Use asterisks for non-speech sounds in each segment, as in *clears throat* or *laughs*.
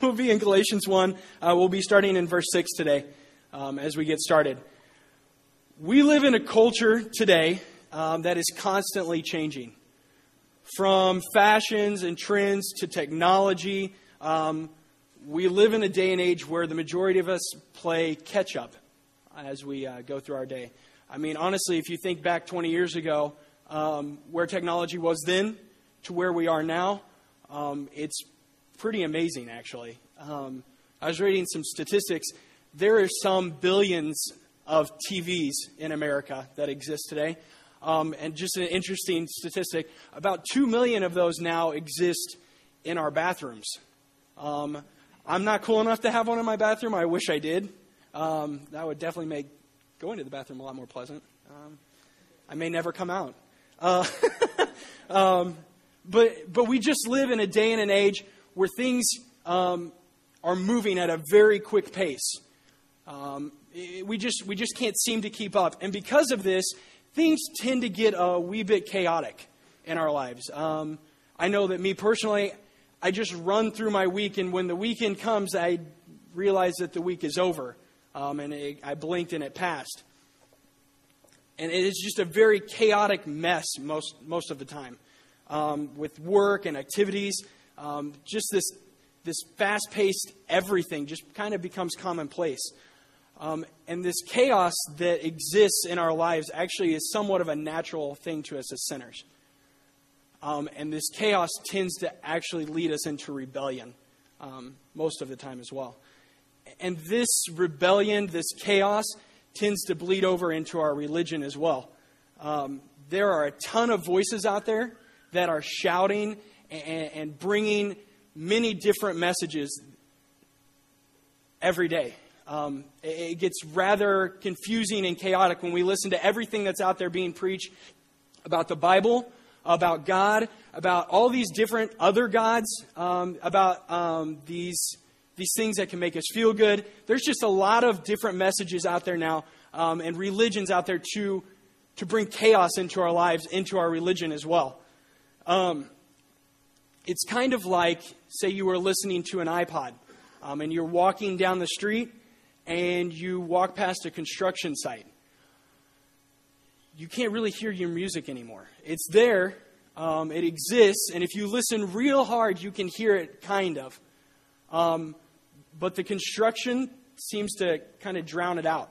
We'll be in Galatians 1. Uh, we'll be starting in verse 6 today um, as we get started. We live in a culture today um, that is constantly changing. From fashions and trends to technology, um, we live in a day and age where the majority of us play catch up as we uh, go through our day. I mean, honestly, if you think back 20 years ago, um, where technology was then to where we are now, um, it's pretty amazing, actually. Um, I was reading some statistics. There are some billions of TVs in America that exist today. Um, and just an interesting statistic about 2 million of those now exist in our bathrooms. Um, I'm not cool enough to have one in my bathroom. I wish I did. Um, that would definitely make going to the bathroom a lot more pleasant. Um, I may never come out. Uh, *laughs* um, but, but we just live in a day and an age where things um, are moving at a very quick pace. Um, we, just, we just can't seem to keep up. And because of this, things tend to get a wee bit chaotic in our lives. Um, I know that me personally, I just run through my week, and when the weekend comes, I realize that the week is over. Um, and it, I blinked and it passed. And it is just a very chaotic mess most, most of the time um, with work and activities. Um, just this, this fast paced everything just kind of becomes commonplace. Um, and this chaos that exists in our lives actually is somewhat of a natural thing to us as sinners. Um, and this chaos tends to actually lead us into rebellion um, most of the time as well. And this rebellion, this chaos, tends to bleed over into our religion as well. Um, there are a ton of voices out there that are shouting and, and bringing many different messages every day. Um, it gets rather confusing and chaotic when we listen to everything that's out there being preached about the Bible, about God, about all these different other gods, um, about um, these, these things that can make us feel good. There's just a lot of different messages out there now um, and religions out there to, to bring chaos into our lives, into our religion as well. Um, it's kind of like, say, you were listening to an iPod um, and you're walking down the street and you walk past a construction site. You can't really hear your music anymore. It's there, um, it exists, and if you listen real hard, you can hear it kind of. Um, but the construction seems to kind of drown it out.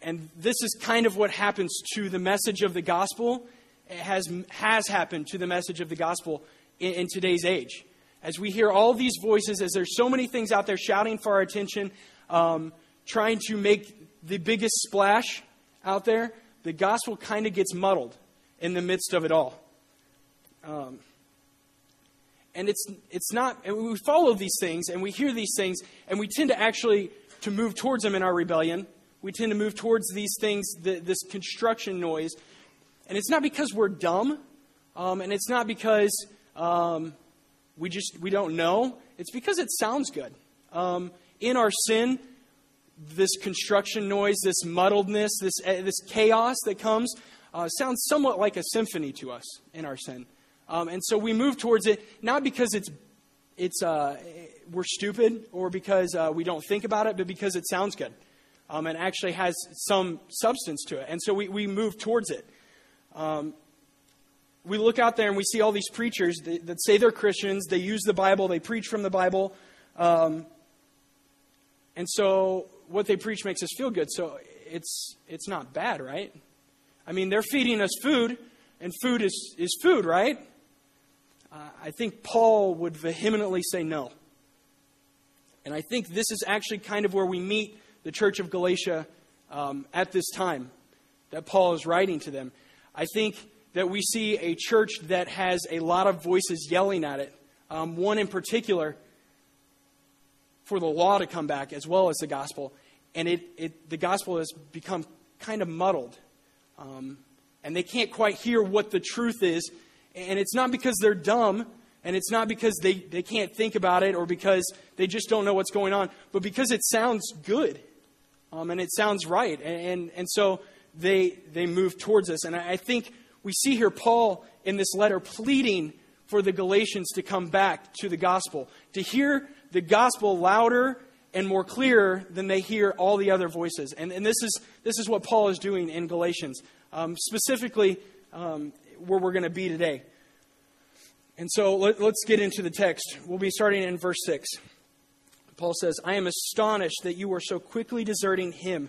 And this is kind of what happens to the message of the gospel has, has happened to the message of the gospel in, in today's age. As we hear all these voices, as there's so many things out there shouting for our attention, um, trying to make the biggest splash out there, the gospel kind of gets muddled in the midst of it all. Um, and it's, it's not, and we follow these things and we hear these things and we tend to actually to move towards them in our rebellion. We tend to move towards these things, the, this construction noise, and it's not because we're dumb, um, and it's not because um, we just we don't know. It's because it sounds good. Um, in our sin, this construction noise, this muddledness, this uh, this chaos that comes uh, sounds somewhat like a symphony to us in our sin, um, and so we move towards it not because it's it's uh, we're stupid or because uh, we don't think about it, but because it sounds good um, and actually has some substance to it, and so we, we move towards it. Um, we look out there and we see all these preachers that, that, say they're Christians, they use the Bible, they preach from the Bible. Um, and so what they preach makes us feel good. So it's, it's not bad, right? I mean, they're feeding us food, and food is, is food, right? Uh, I think Paul would vehemently say no. And I think this is actually kind of where we meet the church of Galatia um, at this time that Paul is writing to them. I think that we see a church that has a lot of voices yelling at it. Um, one in particular for the law to come back as well as the gospel. And it, it the gospel has become kind of muddled. Um, and they can't quite hear what the truth is. And it's not because they're dumb, and it's not because they, they can't think about it or because they just don't know what's going on, but because it sounds good um, and it sounds right. And, and, and so they, they move towards us. And I think we see here Paul in this letter pleading for the Galatians to come back to the gospel, to hear the gospel louder and more clear than they hear all the other voices. And, and this, is, this is what Paul is doing in Galatians, um, specifically um, where we're going to be today. And so let, let's get into the text. We'll be starting in verse 6. Paul says, I am astonished that you are so quickly deserting him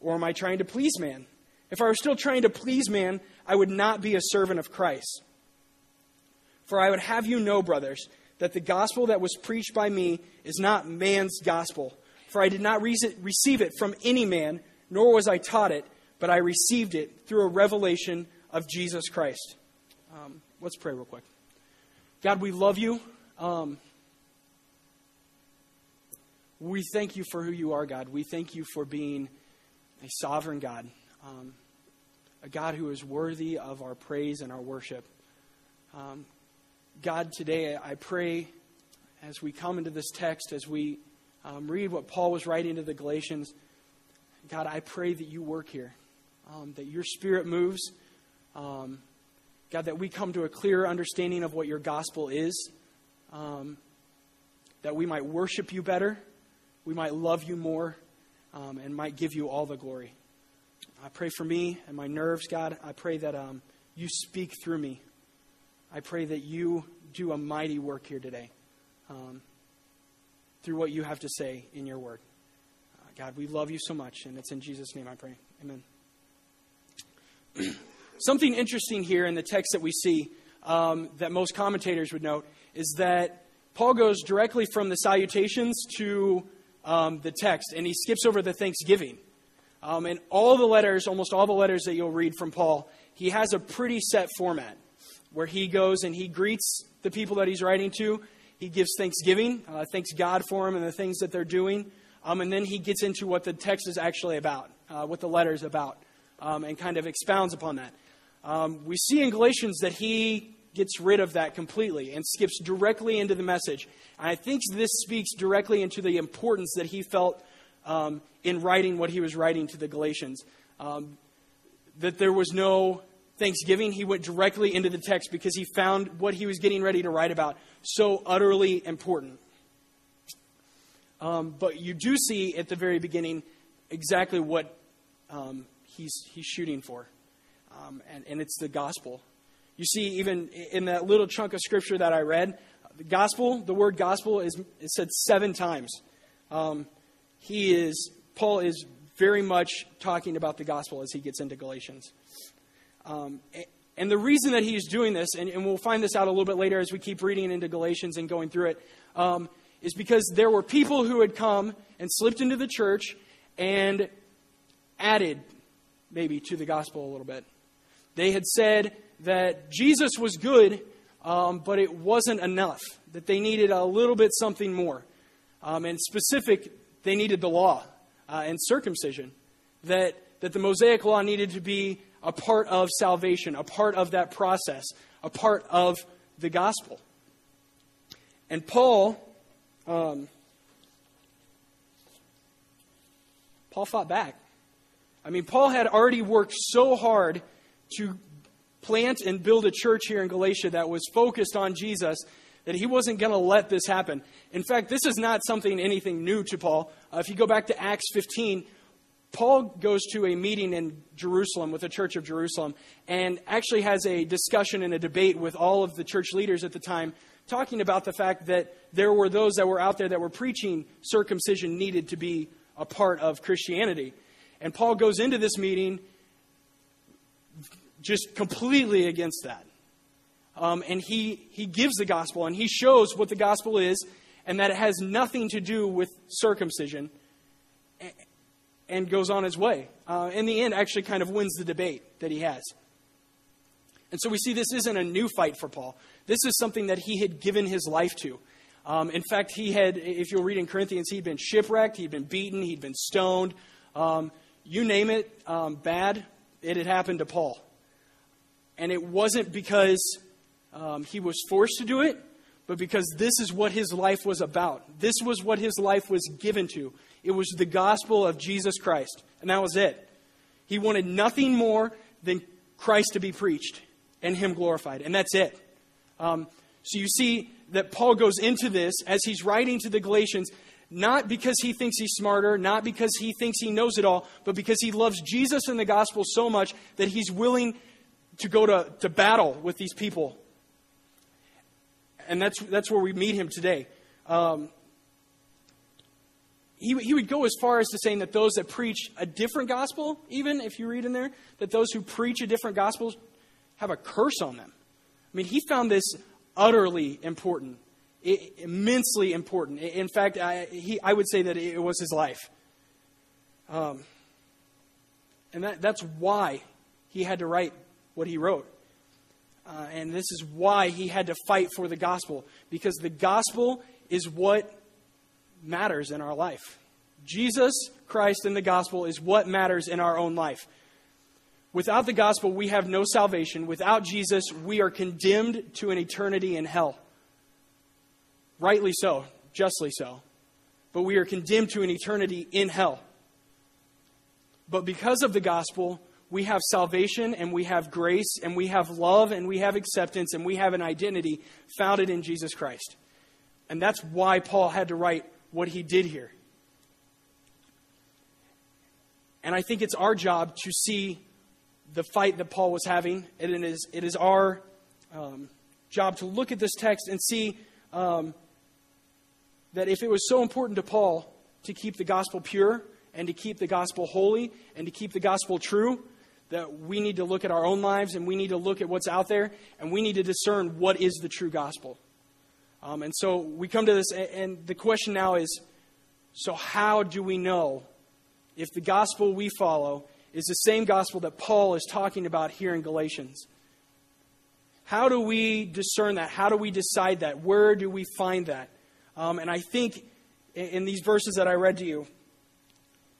Or am I trying to please man? If I were still trying to please man, I would not be a servant of Christ. For I would have you know, brothers, that the gospel that was preached by me is not man's gospel. For I did not receive it from any man, nor was I taught it, but I received it through a revelation of Jesus Christ. Um, let's pray real quick. God, we love you. Um, we thank you for who you are, God. We thank you for being a sovereign God, um, a God who is worthy of our praise and our worship. Um, God, today I pray as we come into this text, as we um, read what Paul was writing to the Galatians, God, I pray that you work here, um, that your spirit moves. Um, God, that we come to a clearer understanding of what your gospel is, um, that we might worship you better, we might love you more, um, and might give you all the glory. I pray for me and my nerves, God. I pray that um, you speak through me. I pray that you do a mighty work here today um, through what you have to say in your word. Uh, God, we love you so much, and it's in Jesus' name I pray. Amen. *clears throat* Something interesting here in the text that we see um, that most commentators would note is that Paul goes directly from the salutations to um, the text, and he skips over the thanksgiving. Um, and all the letters, almost all the letters that you'll read from Paul, he has a pretty set format where he goes and he greets the people that he's writing to. He gives thanksgiving, uh, thanks God for them and the things that they're doing. Um, and then he gets into what the text is actually about, uh, what the letter is about, um, and kind of expounds upon that. Um, we see in Galatians that he gets rid of that completely and skips directly into the message. And I think this speaks directly into the importance that he felt um, in writing what he was writing to the Galatians. Um, that there was no Thanksgiving, he went directly into the text because he found what he was getting ready to write about so utterly important. Um, but you do see at the very beginning exactly what um, he's, he's shooting for, um, and, and it's the gospel. You see, even in that little chunk of scripture that I read, the gospel, the word gospel is, is said seven times. Um, he is, Paul is very much talking about the gospel as he gets into Galatians. Um, and the reason that he's doing this, and, and, we'll find this out a little bit later as we keep reading into Galatians and going through it, um, is because there were people who had come and slipped into the church and added maybe to the gospel a little bit. They had said that Jesus was good, um, but it wasn't enough, that they needed a little bit something more. Um, and specific, they needed the law uh, and circumcision, that, that the Mosaic law needed to be a part of salvation, a part of that process, a part of the gospel. And Paul, um, Paul fought back. I mean, Paul had already worked so hard to plant and build a church here in Galatia that was focused on Jesus that he wasn't going to let this happen. In fact, this is not something anything new to Paul. Uh, if you go back to Acts 15, Paul goes to a meeting in Jerusalem with the church of Jerusalem and actually has a discussion and a debate with all of the church leaders at the time, talking about the fact that there were those that were out there that were preaching circumcision needed to be a part of Christianity. And Paul goes into this meeting just completely against that. Um, and he, he gives the gospel and he shows what the gospel is and that it has nothing to do with circumcision and goes on his way. Uh, in the end, actually kind of wins the debate that he has. And so we see this isn't a new fight for Paul. This is something that he had given his life to. Um, in fact, he had, if you'll read in Corinthians, he'd been shipwrecked, he'd been beaten, he'd been stoned. Um, you name it, um, bad, it had happened to Paul. And it wasn't because um, he was forced to do it, but because this is what his life was about. This was what his life was given to. It was the gospel of Jesus Christ. And that was it. He wanted nothing more than Christ to be preached and him glorified. And that's it. Um, so you see that Paul goes into this as he's writing to the Galatians, not because he thinks he's smarter, not because he thinks he knows it all, but because he loves Jesus and the gospel so much that he's willing to go to, to battle with these people. And that's, that's where we meet him today. Um, he, he would go as far as to saying that those that preach a different gospel, even if you read in there, that those who preach a different gospel have a curse on them. I mean, he found this utterly important, immensely important. In fact, I, he, I would say that it was his life. Um, and that, that's why he had to write what he wrote. Uh, and this is why he had to fight for the gospel, because the gospel is what matters in our life. Jesus Christ and the gospel is what matters in our own life. Without the gospel, we have no salvation. Without Jesus, we are condemned to an eternity in hell. Rightly so, justly so. But we are condemned to an eternity in hell. But because of the gospel, we have salvation and we have grace and we have love and we have acceptance and we have an identity founded in Jesus Christ. And that's why Paul had to write what he did here. And I think it's our job to see the fight that Paul was having. And it is, it is our um, job to look at this text and see um, that if it was so important to Paul to keep the gospel pure and to keep the gospel holy and to keep the gospel true, that we need to look at our own lives and we need to look at what's out there and we need to discern what is the true gospel. Um, and so we come to this, and the question now is so, how do we know if the gospel we follow is the same gospel that Paul is talking about here in Galatians. How do we discern that? How do we decide that? Where do we find that? Um, and I think in these verses that I read to you,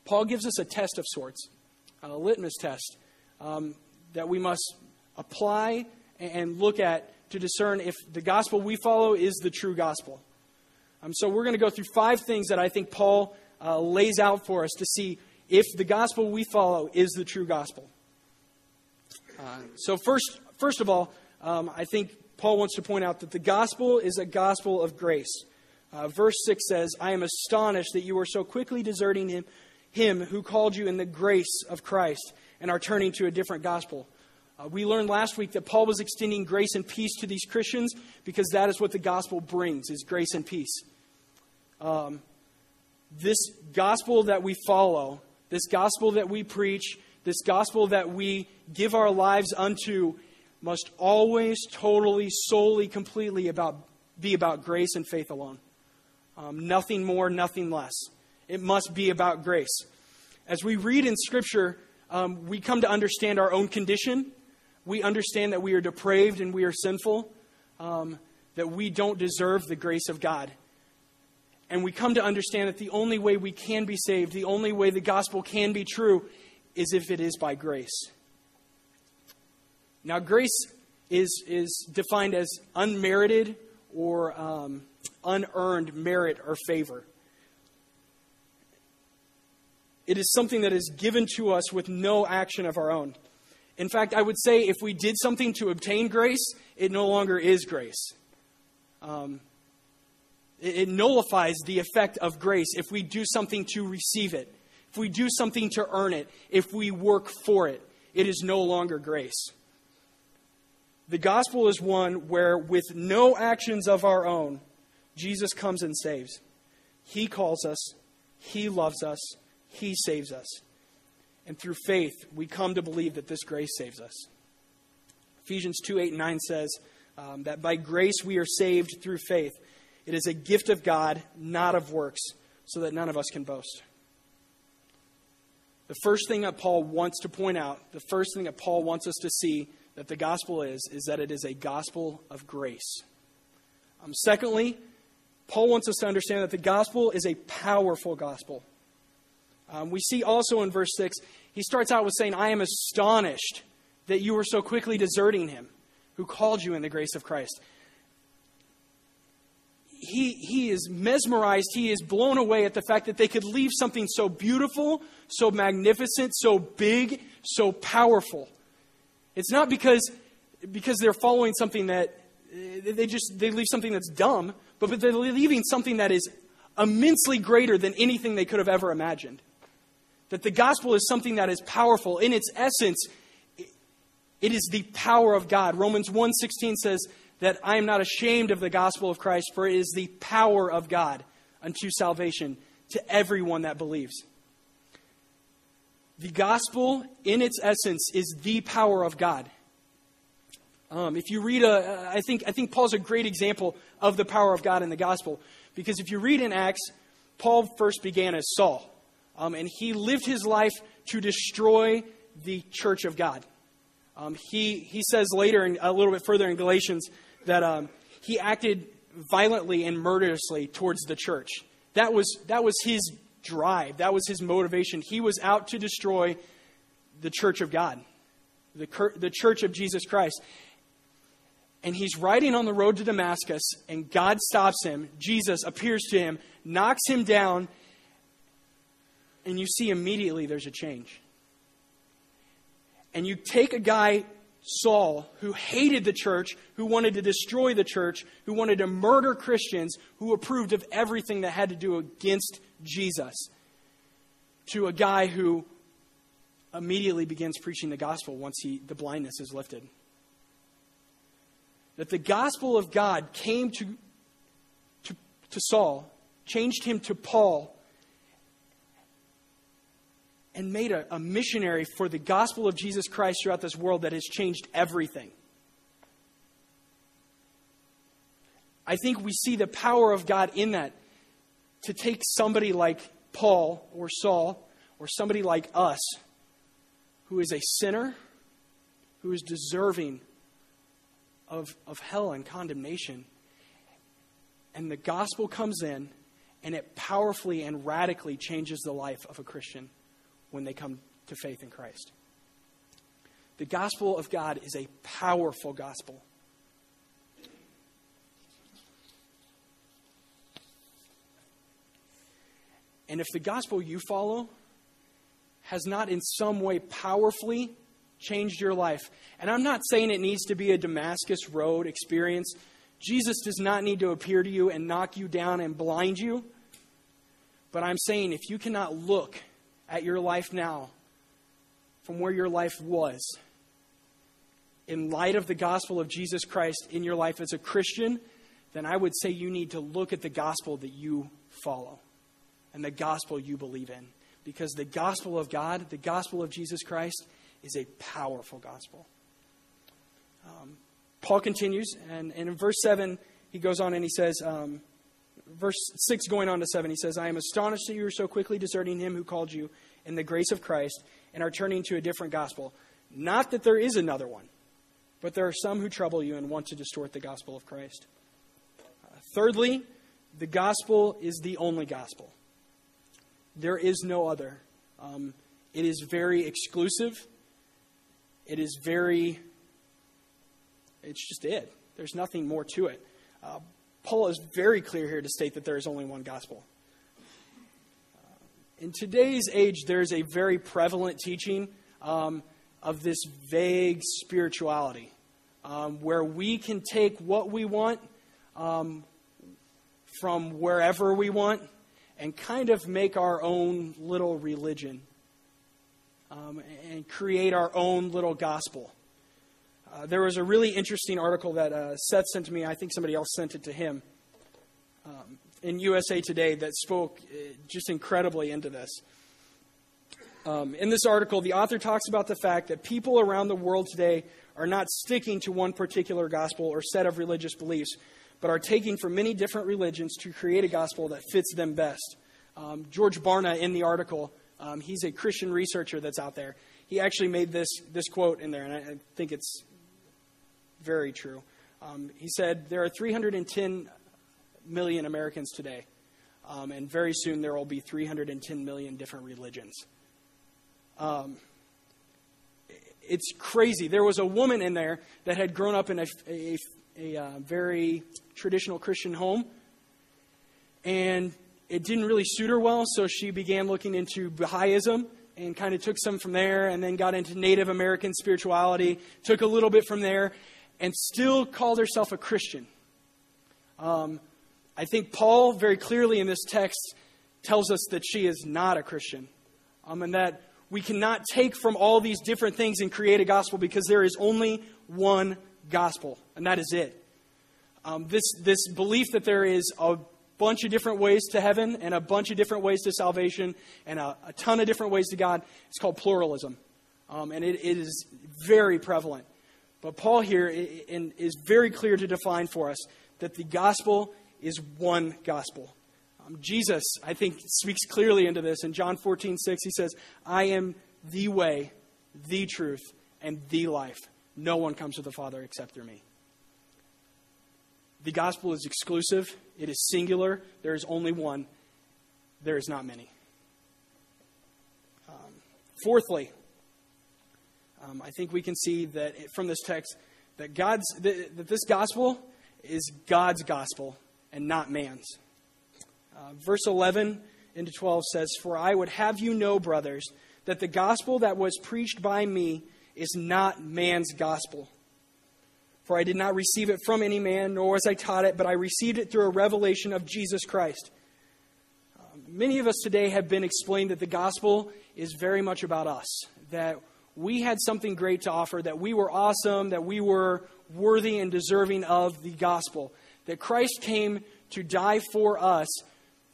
Paul gives us a test of sorts, a litmus test um, that we must apply and look at to discern if the gospel we follow is the true gospel. Um, so we're going to go through five things that I think Paul uh, lays out for us to see if the gospel we follow is the true gospel. Uh, so, first, first of all, um, I think Paul wants to point out that the gospel is a gospel of grace. Uh, verse 6 says, I am astonished that you are so quickly deserting him, him who called you in the grace of Christ and are turning to a different gospel. Uh, we learned last week that Paul was extending grace and peace to these Christians because that is what the gospel brings, is grace and peace. Um, this gospel that we follow this gospel that we preach, this gospel that we give our lives unto, must always, totally, solely, completely about, be about grace and faith alone. Um, nothing more, nothing less. It must be about grace. As we read in Scripture, um, we come to understand our own condition. We understand that we are depraved and we are sinful, um, that we don't deserve the grace of God. And we come to understand that the only way we can be saved, the only way the gospel can be true, is if it is by grace. Now, grace is, is defined as unmerited or um, unearned merit or favor. It is something that is given to us with no action of our own. In fact, I would say if we did something to obtain grace, it no longer is grace. Um, it nullifies the effect of grace if we do something to receive it, if we do something to earn it, if we work for it. It is no longer grace. The gospel is one where, with no actions of our own, Jesus comes and saves. He calls us, He loves us, He saves us. And through faith, we come to believe that this grace saves us. Ephesians 2 8 and 9 says um, that by grace we are saved through faith it is a gift of God, not of works, so that none of us can boast. The first thing that Paul wants to point out, the first thing that Paul wants us to see that the gospel is, is that it is a gospel of grace. Um, secondly, Paul wants us to understand that the gospel is a powerful gospel. Um, we see also in verse 6, he starts out with saying, I am astonished that you were so quickly deserting him who called you in the grace of Christ. He, he is mesmerized, he is blown away at the fact that they could leave something so beautiful, so magnificent, so big, so powerful. It's not because, because they're following something that they just they leave something that's dumb, but, but they're leaving something that is immensely greater than anything they could have ever imagined. That the gospel is something that is powerful. In its essence, it is the power of God. Romans 1:16 says that I am not ashamed of the gospel of Christ, for it is the power of God unto salvation to everyone that believes. The gospel, in its essence, is the power of God. Um, if you read, a, I think I think Paul's a great example of the power of God in the gospel, because if you read in Acts, Paul first began as Saul. Um, and he lived his life to destroy the church of God. Um, he, he says later, in, a little bit further in Galatians, that um, he acted violently and murderously towards the church. That was, that was his drive, that was his motivation. He was out to destroy the church of God, the, the church of Jesus Christ. And he's riding on the road to Damascus, and God stops him. Jesus appears to him, knocks him down, and you see immediately there's a change. And you take a guy, Saul, who hated the church, who wanted to destroy the church, who wanted to murder Christians, who approved of everything that had to do against Jesus, to a guy who immediately begins preaching the gospel once he, the blindness is lifted. That the gospel of God came to, to, to Saul, changed him to Paul, and made a, a missionary for the gospel of Jesus Christ throughout this world that has changed everything. I think we see the power of God in that to take somebody like Paul or Saul or somebody like us who is a sinner, who is deserving of, of hell and condemnation, and the gospel comes in and it powerfully and radically changes the life of a Christian when they come to faith in Christ. The gospel of God is a powerful gospel. And if the gospel you follow has not in some way powerfully changed your life, and I'm not saying it needs to be a Damascus Road experience, Jesus does not need to appear to you and knock you down and blind you. But I'm saying if you cannot look at your life now from where your life was, in light of the gospel of Jesus Christ in your life as a Christian, then I would say you need to look at the gospel that you follow and the gospel you believe in. Because the gospel of God, the gospel of Jesus Christ, is a powerful gospel. Um, Paul continues, and, and, in verse 7, he goes on and he says, um, verse 6 going on to 7, he says, I am astonished that you are so quickly deserting him who called you in the grace of Christ and are turning to a different gospel. Not that there is another one, but there are some who trouble you and want to distort the gospel of Christ. Uh, thirdly, the gospel is the only gospel. There is no other. Um, it is very exclusive. It is very, it's just it. There's nothing more to it. Uh, Paul is very clear here to state that there is only one gospel. Uh, in today's age, there's a very prevalent teaching um, of this vague spirituality um, where we can take what we want um, from wherever we want and kind of make our own little religion um, and create our own little gospel. Uh, there was a really interesting article that uh, Seth sent to me. I think somebody else sent it to him um, in USA Today that spoke uh, just incredibly into this. Um, in this article, the author talks about the fact that people around the world today are not sticking to one particular gospel or set of religious beliefs, but are taking from many different religions to create a gospel that fits them best. Um, George Barna, in the article, um, he's a Christian researcher that's out there. He actually made this, this quote in there, and I, I think it's very true. Um, he said there are 310 million Americans today, um, and very soon there will be 310 million different religions. Um, it's crazy. There was a woman in there that had grown up in a, a, a uh, very traditional Christian home, and it didn't really suit her well, so she began looking into Baha'ism and kind of took some from there and then got into Native American spirituality, took a little bit from there, and still called herself a Christian. Um, I think Paul, very clearly in this text, tells us that she is not a Christian. Um, and that we cannot take from all these different things and create a gospel because there is only one gospel, and that is it. Um, this, this belief that there is a bunch of different ways to heaven and a bunch of different ways to salvation and a, a ton of different ways to God. It's called pluralism. Um, and it, it is very prevalent. But Paul here is very clear to define for us that the gospel is one gospel. Um, Jesus, I think, speaks clearly into this. In John 14, 6, he says, I am the way, the truth, and the life. No one comes to the Father except through me. The gospel is exclusive, it is singular. There is only one, there is not many. Um, fourthly, um, I think we can see that from this text that God's that, that this gospel is God's gospel and not man's. Uh, verse 11 into 12 says, For I would have you know, brothers, that the gospel that was preached by me is not man's gospel. For I did not receive it from any man, nor was I taught it, but I received it through a revelation of Jesus Christ. Uh, many of us today have been explained that the gospel is very much about us, that we had something great to offer, that we were awesome, that we were worthy and deserving of the gospel, that Christ came to die for us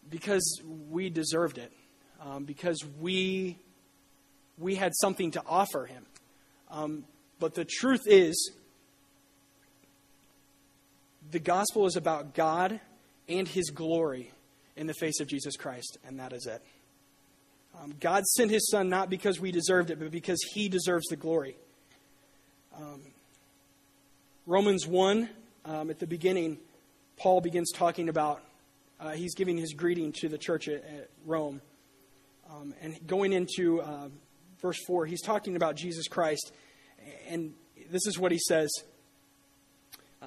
because we deserved it, um, because we, we had something to offer him. Um, but the truth is, the gospel is about God and his glory in the face of Jesus Christ, and that is it. Um, God sent his son not because we deserved it, but because he deserves the glory. Um, Romans 1, um, at the beginning, Paul begins talking about, uh, he's giving his greeting to the church at, at Rome. Um, and going into uh, verse 4, he's talking about Jesus Christ. And this is what he says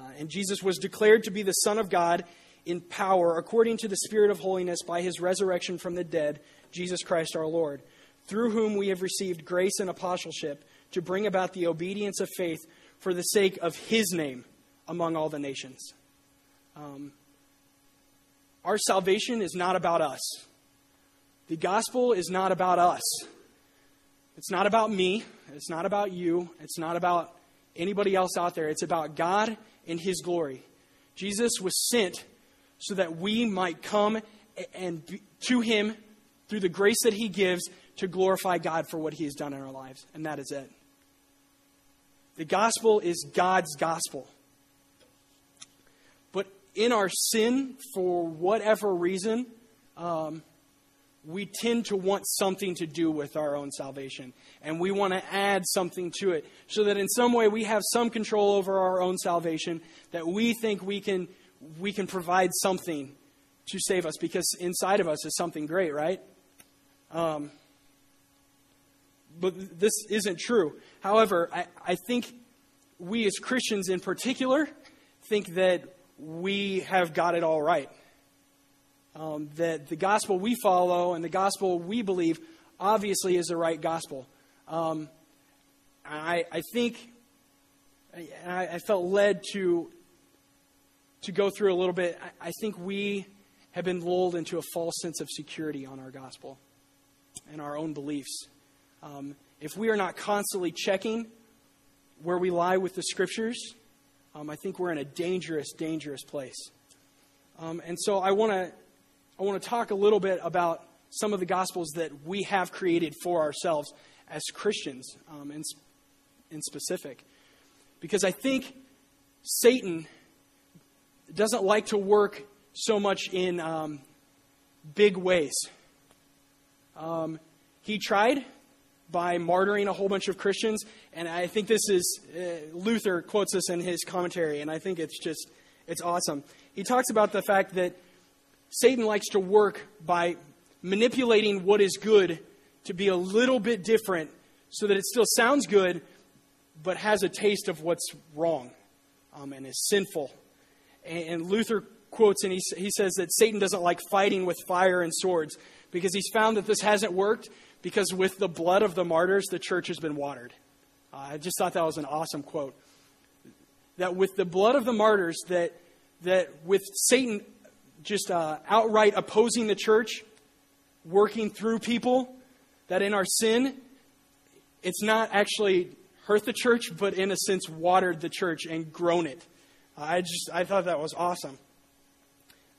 uh, and Jesus was declared to be the Son of God in power, according to the Spirit of holiness, by his resurrection from the dead, Jesus Christ our Lord, through whom we have received grace and apostleship to bring about the obedience of faith for the sake of his name among all the nations. Um, our salvation is not about us. The gospel is not about us. It's not about me. It's not about you. It's not about anybody else out there. It's about God and his glory. Jesus was sent so that we might come and to him through the grace that he gives to glorify God for what he has done in our lives. And that is it. The gospel is God's gospel. But in our sin, for whatever reason, um, we tend to want something to do with our own salvation. And we want to add something to it so that in some way we have some control over our own salvation, that we think we can, we can provide something to save us because inside of us is something great, right? Um, but this isn't true. However, I, I think we as Christians in particular think that we have got it all right um, that the gospel we follow and the gospel we believe obviously is the right gospel. Um, I, I think I, I, felt led to to go through a little bit. I, think we have been lulled into a false sense of security on our gospel and our own beliefs. Um, if we are not constantly checking where we lie with the scriptures, um, I think we're in a dangerous, dangerous place. Um, and so I want to I want to talk a little bit about some of the gospels that we have created for ourselves as Christians um, in, in specific. Because I think Satan doesn't like to work so much in um, big ways. Um, he tried, by martyring a whole bunch of Christians. And I think this is, uh, Luther quotes this in his commentary, and I think it's just, it's awesome. He talks about the fact that Satan likes to work by manipulating what is good to be a little bit different so that it still sounds good, but has a taste of what's wrong um, and is sinful. And, Luther quotes and he, he says that Satan doesn't like fighting with fire and swords because he's found that this hasn't worked because with the blood of the martyrs, the church has been watered. Uh, I just thought that was an awesome quote. That with the blood of the martyrs, that, that with Satan just uh, outright opposing the church, working through people, that in our sin, it's not actually hurt the church, but in a sense watered the church and grown it. I just I thought that was awesome.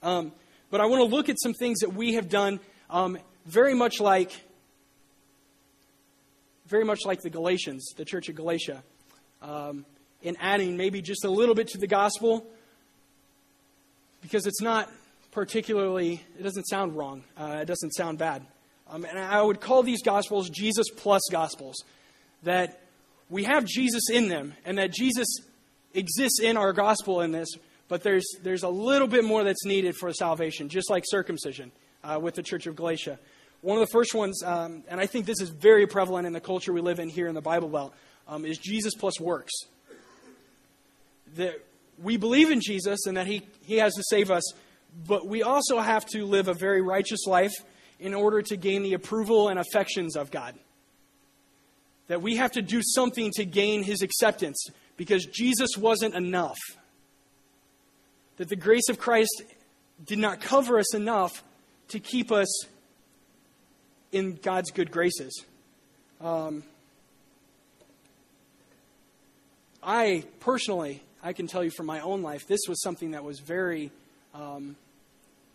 Um, but I want to look at some things that we have done, um, very much like very much like the Galatians, the church of Galatia, um, in adding maybe just a little bit to the gospel, because it's not particularly, it doesn't sound wrong. Uh, it doesn't sound bad. Um, and I would call these gospels Jesus plus gospels. That we have Jesus in them, and that Jesus exists in our gospel in this, but there's, there's a little bit more that's needed for salvation, just like circumcision uh, with the church of Galatia. One of the first ones, um, and I think this is very prevalent in the culture we live in here in the Bible Belt, um, is Jesus plus works. That we believe in Jesus and that he, he has to save us, but we also have to live a very righteous life in order to gain the approval and affections of God. That we have to do something to gain his acceptance because Jesus wasn't enough. That the grace of Christ did not cover us enough to keep us in God's good graces. Um, I personally, I can tell you from my own life, this was something that was very um,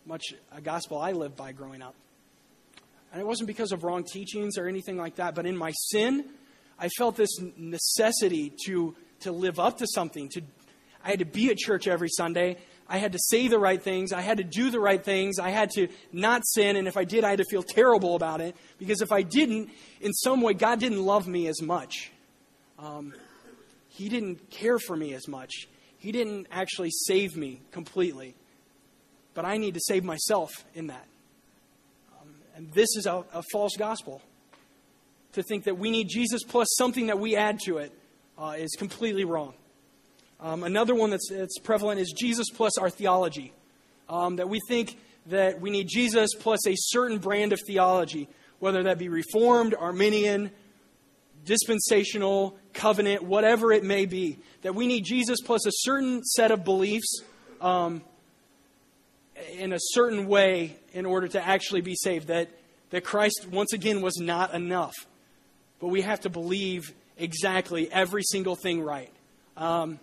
much a gospel I lived by growing up. And it wasn't because of wrong teachings or anything like that, but in my sin, I felt this necessity to, to live up to something. To, I had to be at church every Sunday. I had to say the right things. I had to do the right things. I had to not sin. And if I did, I had to feel terrible about it. Because if I didn't, in some way, God didn't love me as much. Um, he didn't care for me as much. He didn't actually save me completely. But I need to save myself in that. Um, and this is a, a, false gospel. To think that we need Jesus plus something that we add to it uh, is completely wrong. Um, another one that's, that's, prevalent is Jesus plus our theology. Um, that we think that we need Jesus plus a certain brand of theology, whether that be Reformed, Arminian, dispensational, covenant, whatever it may be. That we need Jesus plus a certain set of beliefs um, in a certain way in order to actually be saved. That, that Christ, once again, was not enough. But we have to believe exactly every single thing right. Um,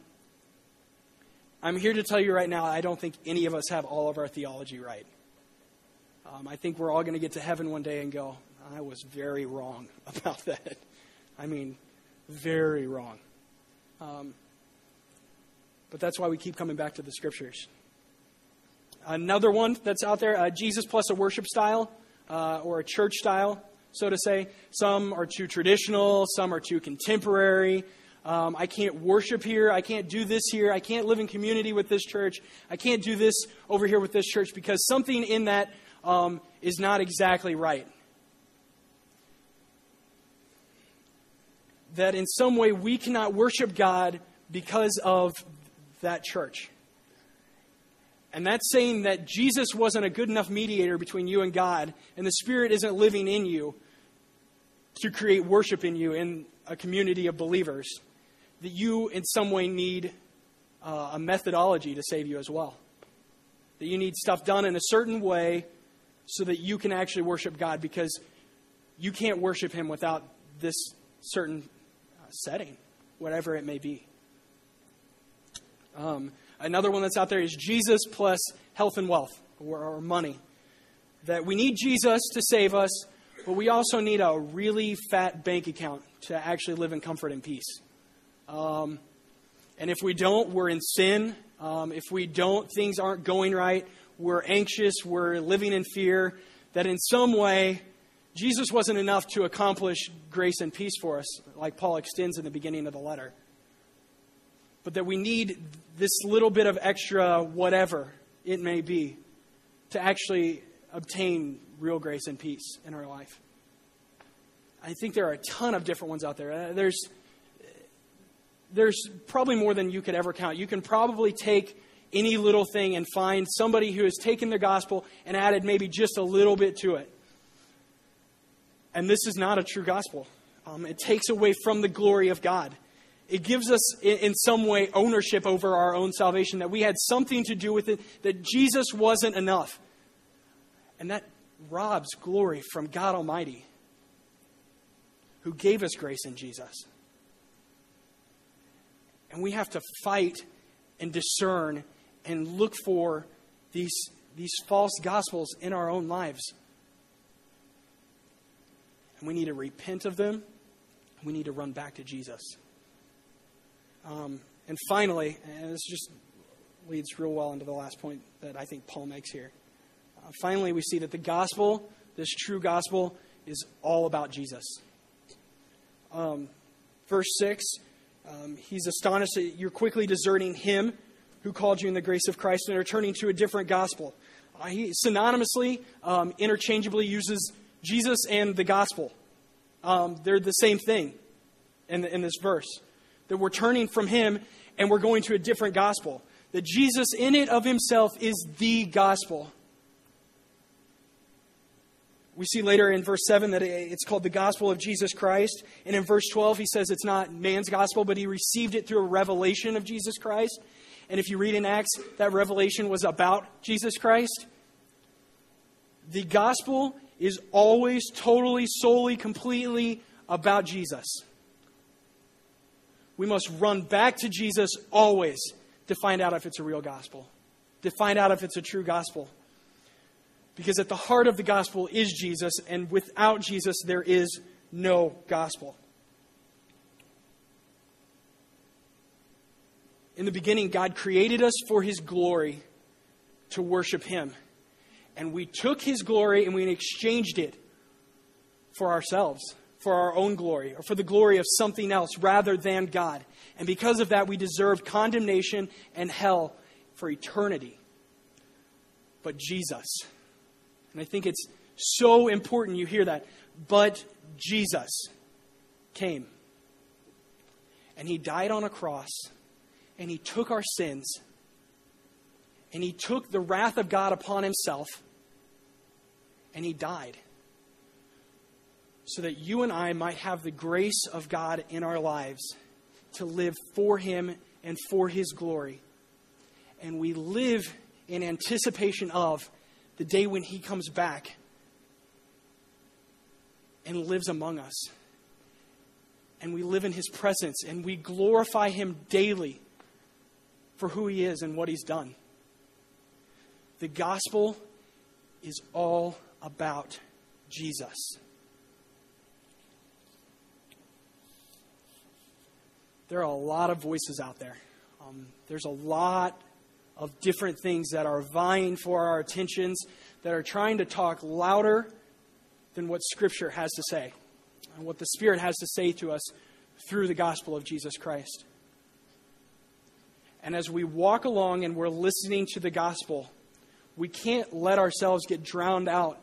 I'm here to tell you right now, I don't think any of us have all of our theology right. Um, I think we're all going to get to heaven one day and go, I was very wrong *laughs* about that. I mean, very wrong. Um, but that's why we keep coming back to the scriptures. Another one that's out there uh, Jesus plus a worship style uh, or a church style, so to say. Some are too traditional, some are too contemporary. Um, I can't worship here. I can't do this here. I can't live in community with this church. I can't do this over here with this church because something in that um, is not exactly right. That in some way we cannot worship God because of that church. And that's saying that Jesus wasn't a good enough mediator between you and God, and the Spirit isn't living in you to create worship in you in a community of believers that you, in some way, need uh, a methodology to save you as well. That you need stuff done in a certain way so that you can actually worship God because you can't worship Him without this certain uh, setting, whatever it may be. Um, another one that's out there is Jesus plus health and wealth or, or money. That we need Jesus to save us, but we also need a really fat bank account to actually live in comfort and peace. Um, and if we don't, we're in sin. Um, if we don't, things aren't going right. We're anxious. We're living in fear. That in some way, Jesus wasn't enough to accomplish grace and peace for us, like Paul extends in the beginning of the letter. But that we need this little bit of extra whatever it may be to actually obtain real grace and peace in our life. I think there are a ton of different ones out there. Uh, there's, there's probably more than you could ever count. You can probably take any little thing and find somebody who has taken the gospel and added maybe just a little bit to it. And this is not a true gospel. Um, it takes away from the glory of God. It gives us, in, in some way, ownership over our own salvation, that we had something to do with it, that Jesus wasn't enough. And that robs glory from God Almighty who gave us grace in Jesus. And we have to fight and discern and look for these, these false gospels in our own lives. And we need to repent of them. We need to run back to Jesus. Um, and finally, and this just leads real well into the last point that I think Paul makes here. Finally, we see that the gospel, this true gospel, is all about Jesus um, verse 6, um, he's astonished that you're quickly deserting him who called you in the grace of Christ and are turning to a different gospel. Uh, he synonymously, um, interchangeably uses Jesus and the gospel. Um, they're the same thing in, in this verse. That we're turning from him and we're going to a different gospel. That Jesus, in it of himself, is the gospel. We see later in verse 7 that it's called the gospel of Jesus Christ. And in verse 12, he says it's not man's gospel, but he received it through a revelation of Jesus Christ. And if you read in Acts, that revelation was about Jesus Christ. The gospel is always totally, solely, completely about Jesus. We must run back to Jesus always to find out if it's a real gospel, to find out if it's a true gospel. Because at the heart of the gospel is Jesus, and without Jesus, there is no gospel. In the beginning, God created us for His glory to worship Him. And we took His glory and we exchanged it for ourselves, for our own glory, or for the glory of something else rather than God. And because of that, we deserve condemnation and hell for eternity. But Jesus, and I think it's so important you hear that. But Jesus came. And he died on a cross. And he took our sins. And he took the wrath of God upon himself. And he died. So that you and I might have the grace of God in our lives to live for him and for his glory. And we live in anticipation of the day when he comes back and lives among us. And we live in his presence and we glorify him daily for who he is and what he's done. The gospel is all about Jesus. There are a lot of voices out there. Um, there's a lot of different things that are vying for our attentions, that are trying to talk louder than what Scripture has to say, and what the Spirit has to say to us through the gospel of Jesus Christ. And as we walk along and we're listening to the gospel, we can't let ourselves get drowned out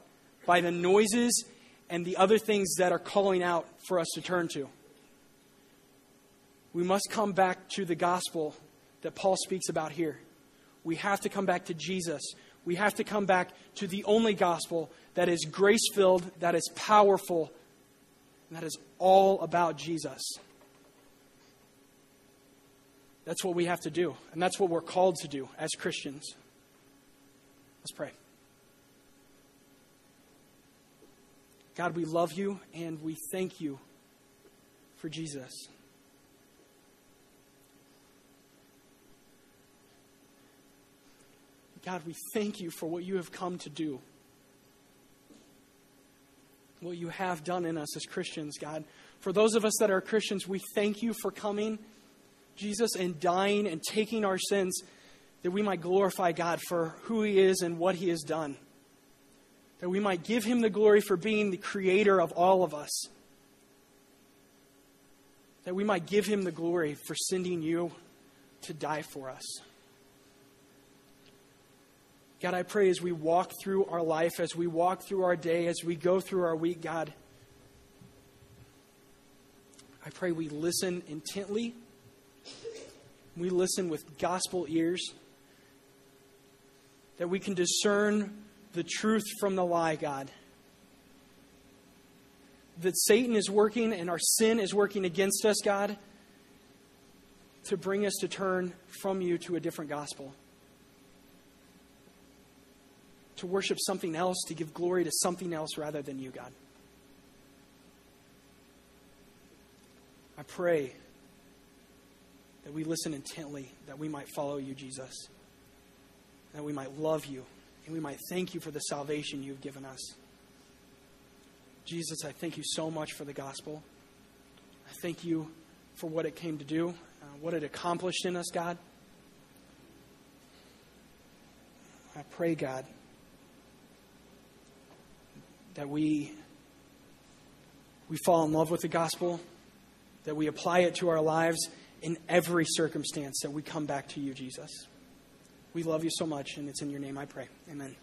by the noises and the other things that are calling out for us to turn to. We must come back to the gospel that Paul speaks about here we have to come back to Jesus. We have to come back to the only gospel that is grace filled, that is powerful, and that is all about Jesus. That's what we have to do, and that's what we're called to do as Christians. Let's pray. God, we love you and we thank you for Jesus. God, we thank you for what you have come to do. What you have done in us as Christians, God. For those of us that are Christians, we thank you for coming, Jesus, and dying and taking our sins that we might glorify God for who He is and what He has done. That we might give him the glory for being the creator of all of us. That we might give him the glory for sending you to die for us. God, I pray as we walk through our life, as we walk through our day, as we go through our week, God, I pray we listen intently. We listen with gospel ears. That we can discern the truth from the lie, God. That Satan is working and our sin is working against us, God, to bring us to turn from you to a different gospel. To worship something else, to give glory to something else rather than you, God. I pray that we listen intently, that we might follow you, Jesus, that we might love you, and we might thank you for the salvation you've given us. Jesus, I thank you so much for the gospel. I thank you for what it came to do, uh, what it accomplished in us, God. I pray, God, that we, we fall in love with the gospel, that we apply it to our lives in every circumstance, that we come back to you, Jesus. We love you so much, and it's in your name I pray. Amen.